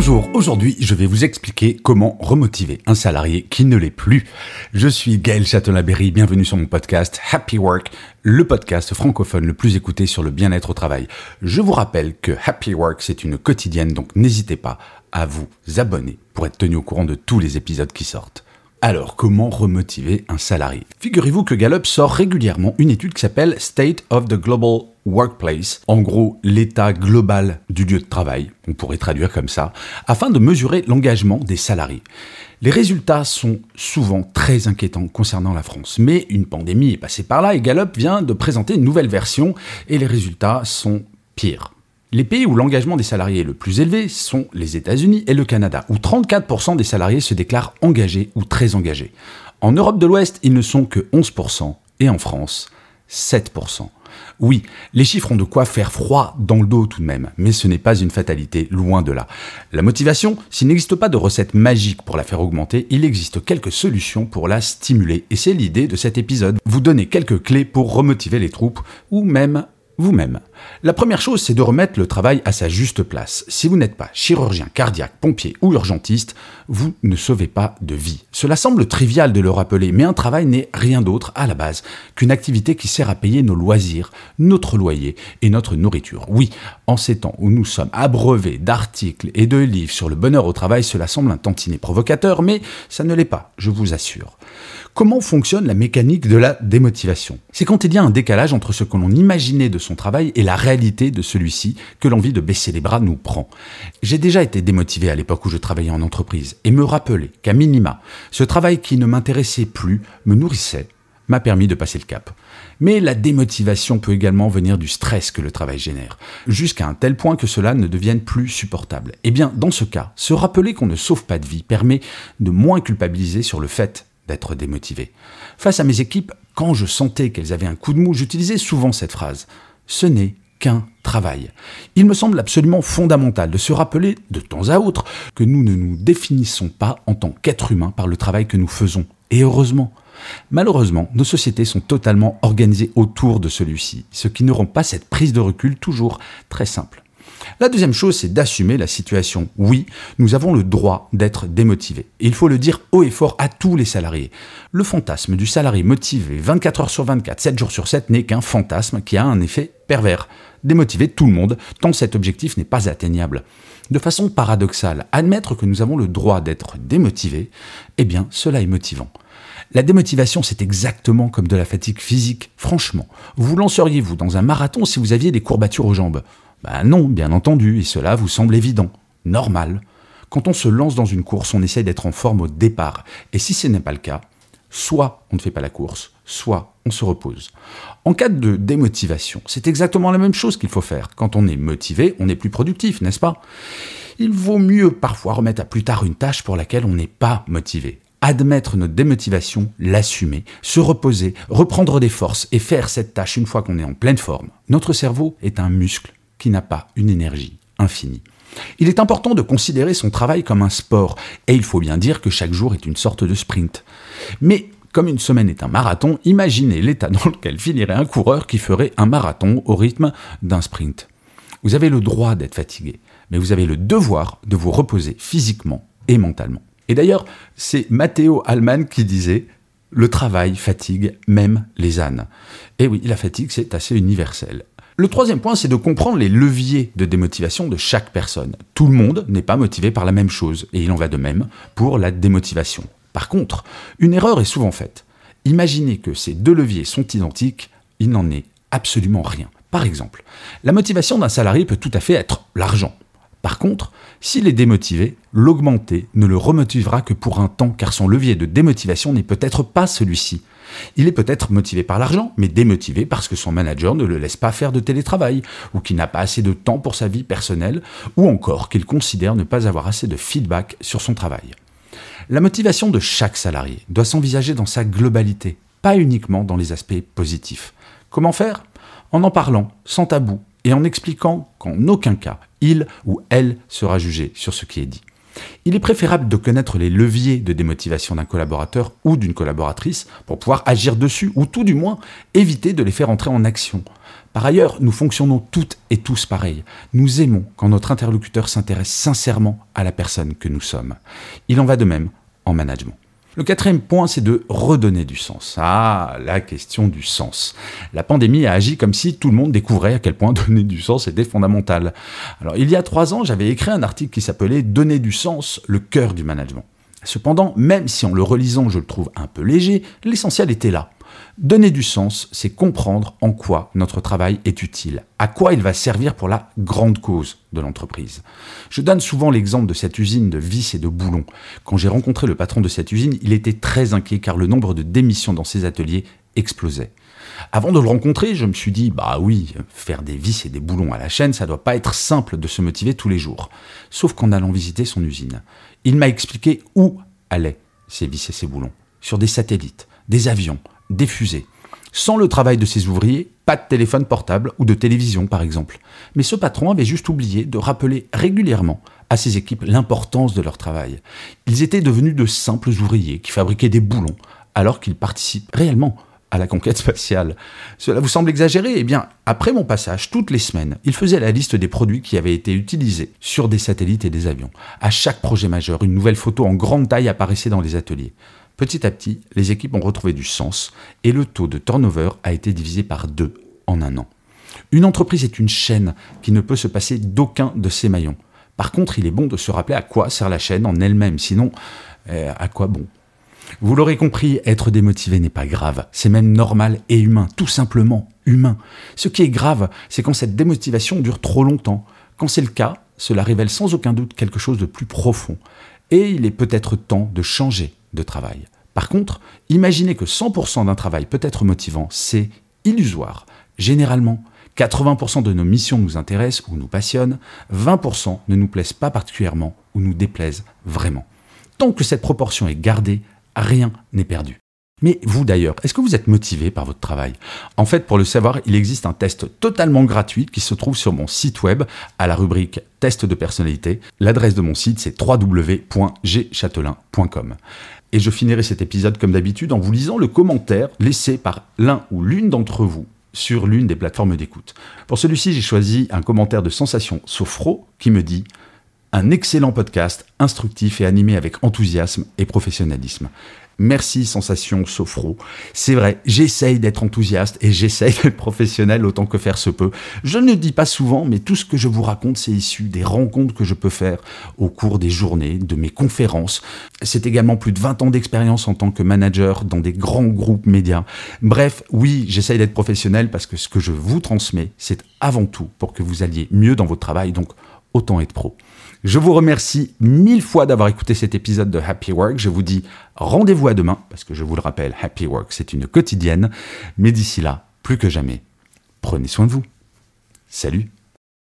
Bonjour, aujourd'hui je vais vous expliquer comment remotiver un salarié qui ne l'est plus. Je suis Gaël Châtelain-Berry, bienvenue sur mon podcast Happy Work, le podcast francophone le plus écouté sur le bien-être au travail. Je vous rappelle que Happy Work c'est une quotidienne, donc n'hésitez pas à vous abonner pour être tenu au courant de tous les épisodes qui sortent. Alors, comment remotiver un salarié? Figurez-vous que Gallup sort régulièrement une étude qui s'appelle State of the Global Workplace, en gros l'état global du lieu de travail, on pourrait traduire comme ça, afin de mesurer l'engagement des salariés. Les résultats sont souvent très inquiétants concernant la France, mais une pandémie est passée par là et Gallup vient de présenter une nouvelle version et les résultats sont pires. Les pays où l'engagement des salariés est le plus élevé sont les États-Unis et le Canada, où 34% des salariés se déclarent engagés ou très engagés. En Europe de l'Ouest, ils ne sont que 11%, et en France, 7%. Oui, les chiffres ont de quoi faire froid dans le dos tout de même, mais ce n'est pas une fatalité, loin de là. La motivation, s'il n'existe pas de recette magique pour la faire augmenter, il existe quelques solutions pour la stimuler, et c'est l'idée de cet épisode, vous donner quelques clés pour remotiver les troupes, ou même vous-même. La première chose, c'est de remettre le travail à sa juste place. Si vous n'êtes pas chirurgien, cardiaque, pompier ou urgentiste, vous ne sauvez pas de vie. Cela semble trivial de le rappeler, mais un travail n'est rien d'autre à la base qu'une activité qui sert à payer nos loisirs, notre loyer et notre nourriture. Oui, en ces temps où nous sommes abreuvés d'articles et de livres sur le bonheur au travail, cela semble un tantinet provocateur, mais ça ne l'est pas, je vous assure. Comment fonctionne la mécanique de la démotivation? C'est quand il y a un décalage entre ce que l'on imaginait de son travail et la réalité de celui-ci que l'envie de baisser les bras nous prend. J'ai déjà été démotivé à l'époque où je travaillais en entreprise et me rappeler qu'à minima, ce travail qui ne m'intéressait plus me nourrissait m'a permis de passer le cap. Mais la démotivation peut également venir du stress que le travail génère, jusqu'à un tel point que cela ne devienne plus supportable. Eh bien, dans ce cas, se rappeler qu'on ne sauve pas de vie permet de moins culpabiliser sur le fait d'être démotivé. Face à mes équipes, quand je sentais qu'elles avaient un coup de mou, j'utilisais souvent cette phrase. Ce n'est qu'un travail. Il me semble absolument fondamental de se rappeler de temps à autre que nous ne nous définissons pas en tant qu'êtres humains par le travail que nous faisons. Et heureusement. Malheureusement, nos sociétés sont totalement organisées autour de celui-ci, ce qui ne rend pas cette prise de recul toujours très simple. La deuxième chose, c'est d'assumer la situation. Oui, nous avons le droit d'être démotivés. Il faut le dire haut et fort à tous les salariés. Le fantasme du salarié motivé 24 heures sur 24, 7 jours sur 7 n'est qu'un fantasme qui a un effet pervers. Démotiver tout le monde tant cet objectif n'est pas atteignable. De façon paradoxale, admettre que nous avons le droit d'être démotivés, eh bien, cela est motivant. La démotivation, c'est exactement comme de la fatigue physique. Franchement, vous lanceriez-vous dans un marathon si vous aviez des courbatures aux jambes? Ben non, bien entendu, et cela vous semble évident, normal. Quand on se lance dans une course, on essaie d'être en forme au départ, et si ce n'est pas le cas, soit on ne fait pas la course, soit on se repose. En cas de démotivation, c'est exactement la même chose qu'il faut faire. Quand on est motivé, on est plus productif, n'est-ce pas? Il vaut mieux parfois remettre à plus tard une tâche pour laquelle on n'est pas motivé admettre notre démotivation, l'assumer, se reposer, reprendre des forces et faire cette tâche une fois qu'on est en pleine forme. Notre cerveau est un muscle qui n'a pas une énergie infinie. Il est important de considérer son travail comme un sport, et il faut bien dire que chaque jour est une sorte de sprint. Mais comme une semaine est un marathon, imaginez l'état dans lequel finirait un coureur qui ferait un marathon au rythme d'un sprint. Vous avez le droit d'être fatigué, mais vous avez le devoir de vous reposer physiquement et mentalement. Et d'ailleurs, c'est Matteo Alman qui disait le travail fatigue même les ânes. Et oui, la fatigue, c'est assez universel. Le troisième point, c'est de comprendre les leviers de démotivation de chaque personne. Tout le monde n'est pas motivé par la même chose, et il en va de même pour la démotivation. Par contre, une erreur est souvent faite. Imaginez que ces deux leviers sont identiques, il n'en est absolument rien. Par exemple, la motivation d'un salarié peut tout à fait être l'argent. Par contre, s'il est démotivé, l'augmenter ne le remotivera que pour un temps car son levier de démotivation n'est peut-être pas celui-ci. Il est peut-être motivé par l'argent, mais démotivé parce que son manager ne le laisse pas faire de télétravail, ou qu'il n'a pas assez de temps pour sa vie personnelle, ou encore qu'il considère ne pas avoir assez de feedback sur son travail. La motivation de chaque salarié doit s'envisager dans sa globalité, pas uniquement dans les aspects positifs. Comment faire? En en parlant, sans tabou, et en expliquant qu'en aucun cas, il ou elle sera jugé sur ce qui est dit. Il est préférable de connaître les leviers de démotivation d'un collaborateur ou d'une collaboratrice pour pouvoir agir dessus, ou tout du moins éviter de les faire entrer en action. Par ailleurs, nous fonctionnons toutes et tous pareil. Nous aimons quand notre interlocuteur s'intéresse sincèrement à la personne que nous sommes. Il en va de même en management. Le quatrième point, c'est de redonner du sens. Ah, la question du sens. La pandémie a agi comme si tout le monde découvrait à quel point donner du sens était fondamental. Alors, il y a trois ans, j'avais écrit un article qui s'appelait Donner du sens, le cœur du management. Cependant, même si en le relisant je le trouve un peu léger, l'essentiel était là. Donner du sens, c'est comprendre en quoi notre travail est utile, à quoi il va servir pour la grande cause de l'entreprise. Je donne souvent l'exemple de cette usine de vis et de boulons. Quand j'ai rencontré le patron de cette usine, il était très inquiet car le nombre de démissions dans ses ateliers explosait. Avant de le rencontrer, je me suis dit, bah oui, faire des vis et des boulons à la chaîne, ça doit pas être simple de se motiver tous les jours. Sauf qu'en allant visiter son usine, il m'a expliqué où allaient ces vis et ces boulons. Sur des satellites, des avions, des. Sans le travail de ses ouvriers, pas de téléphone portable ou de télévision par exemple. Mais ce patron avait juste oublié de rappeler régulièrement à ses équipes l'importance de leur travail. Ils étaient devenus de simples ouvriers qui fabriquaient des boulons alors qu'ils participent réellement à la conquête spatiale. Cela vous semble exagéré? Eh bien, après mon passage, toutes les semaines, il faisait la liste des produits qui avaient été utilisés sur des satellites et des avions. À chaque projet majeur, une nouvelle photo en grande taille apparaissait dans les ateliers. Petit à petit, les équipes ont retrouvé du sens et le taux de turnover a été divisé par deux en un an. Une entreprise est une chaîne qui ne peut se passer d'aucun de ses maillons. Par contre, il est bon de se rappeler à quoi sert la chaîne en elle-même, sinon, euh, à quoi bon? Vous l'aurez compris, être démotivé n'est pas grave, c'est même normal et humain, tout simplement humain. Ce qui est grave, c'est quand cette démotivation dure trop longtemps. Quand c'est le cas, cela révèle sans aucun doute quelque chose de plus profond. Et il est peut-être temps de changer travail. Par contre, imaginez que 100% d'un travail peut être motivant, c'est illusoire. Généralement, 80% de nos missions nous intéressent ou nous passionnent, 20% ne nous plaisent pas particulièrement ou nous déplaisent vraiment. Tant que cette proportion est gardée, rien n'est perdu. Mais vous d'ailleurs, est-ce que vous êtes motivé par votre travail? En fait, pour le savoir, il existe un test totalement gratuit qui se trouve sur mon site web à la rubrique test de personnalité. L'adresse de mon site, c'est www.gchatelain.com. Et je finirai cet épisode comme d'habitude en vous lisant le commentaire laissé par l'un ou l'une d'entre vous sur l'une des plateformes d'écoute. Pour celui-ci, j'ai choisi un commentaire de Sensation Sofro qui me dit un excellent podcast, instructif et animé avec enthousiasme et professionnalisme. Merci Sensation Sophro. C'est vrai, j'essaye d'être enthousiaste et j'essaye d'être professionnel autant que faire se peut. Je ne dis pas souvent, mais tout ce que je vous raconte, c'est issu des rencontres que je peux faire au cours des journées, de mes conférences. C'est également plus de 20 ans d'expérience en tant que manager dans des grands groupes médias. Bref, oui, j'essaye d'être professionnel parce que ce que je vous transmets, c'est avant tout pour que vous alliez mieux dans votre travail, donc autant être pro. Je vous remercie mille fois d'avoir écouté cet épisode de Happy Work. Je vous dis rendez-vous à demain, parce que je vous le rappelle, Happy Work, c'est une quotidienne. Mais d'ici là, plus que jamais, prenez soin de vous. Salut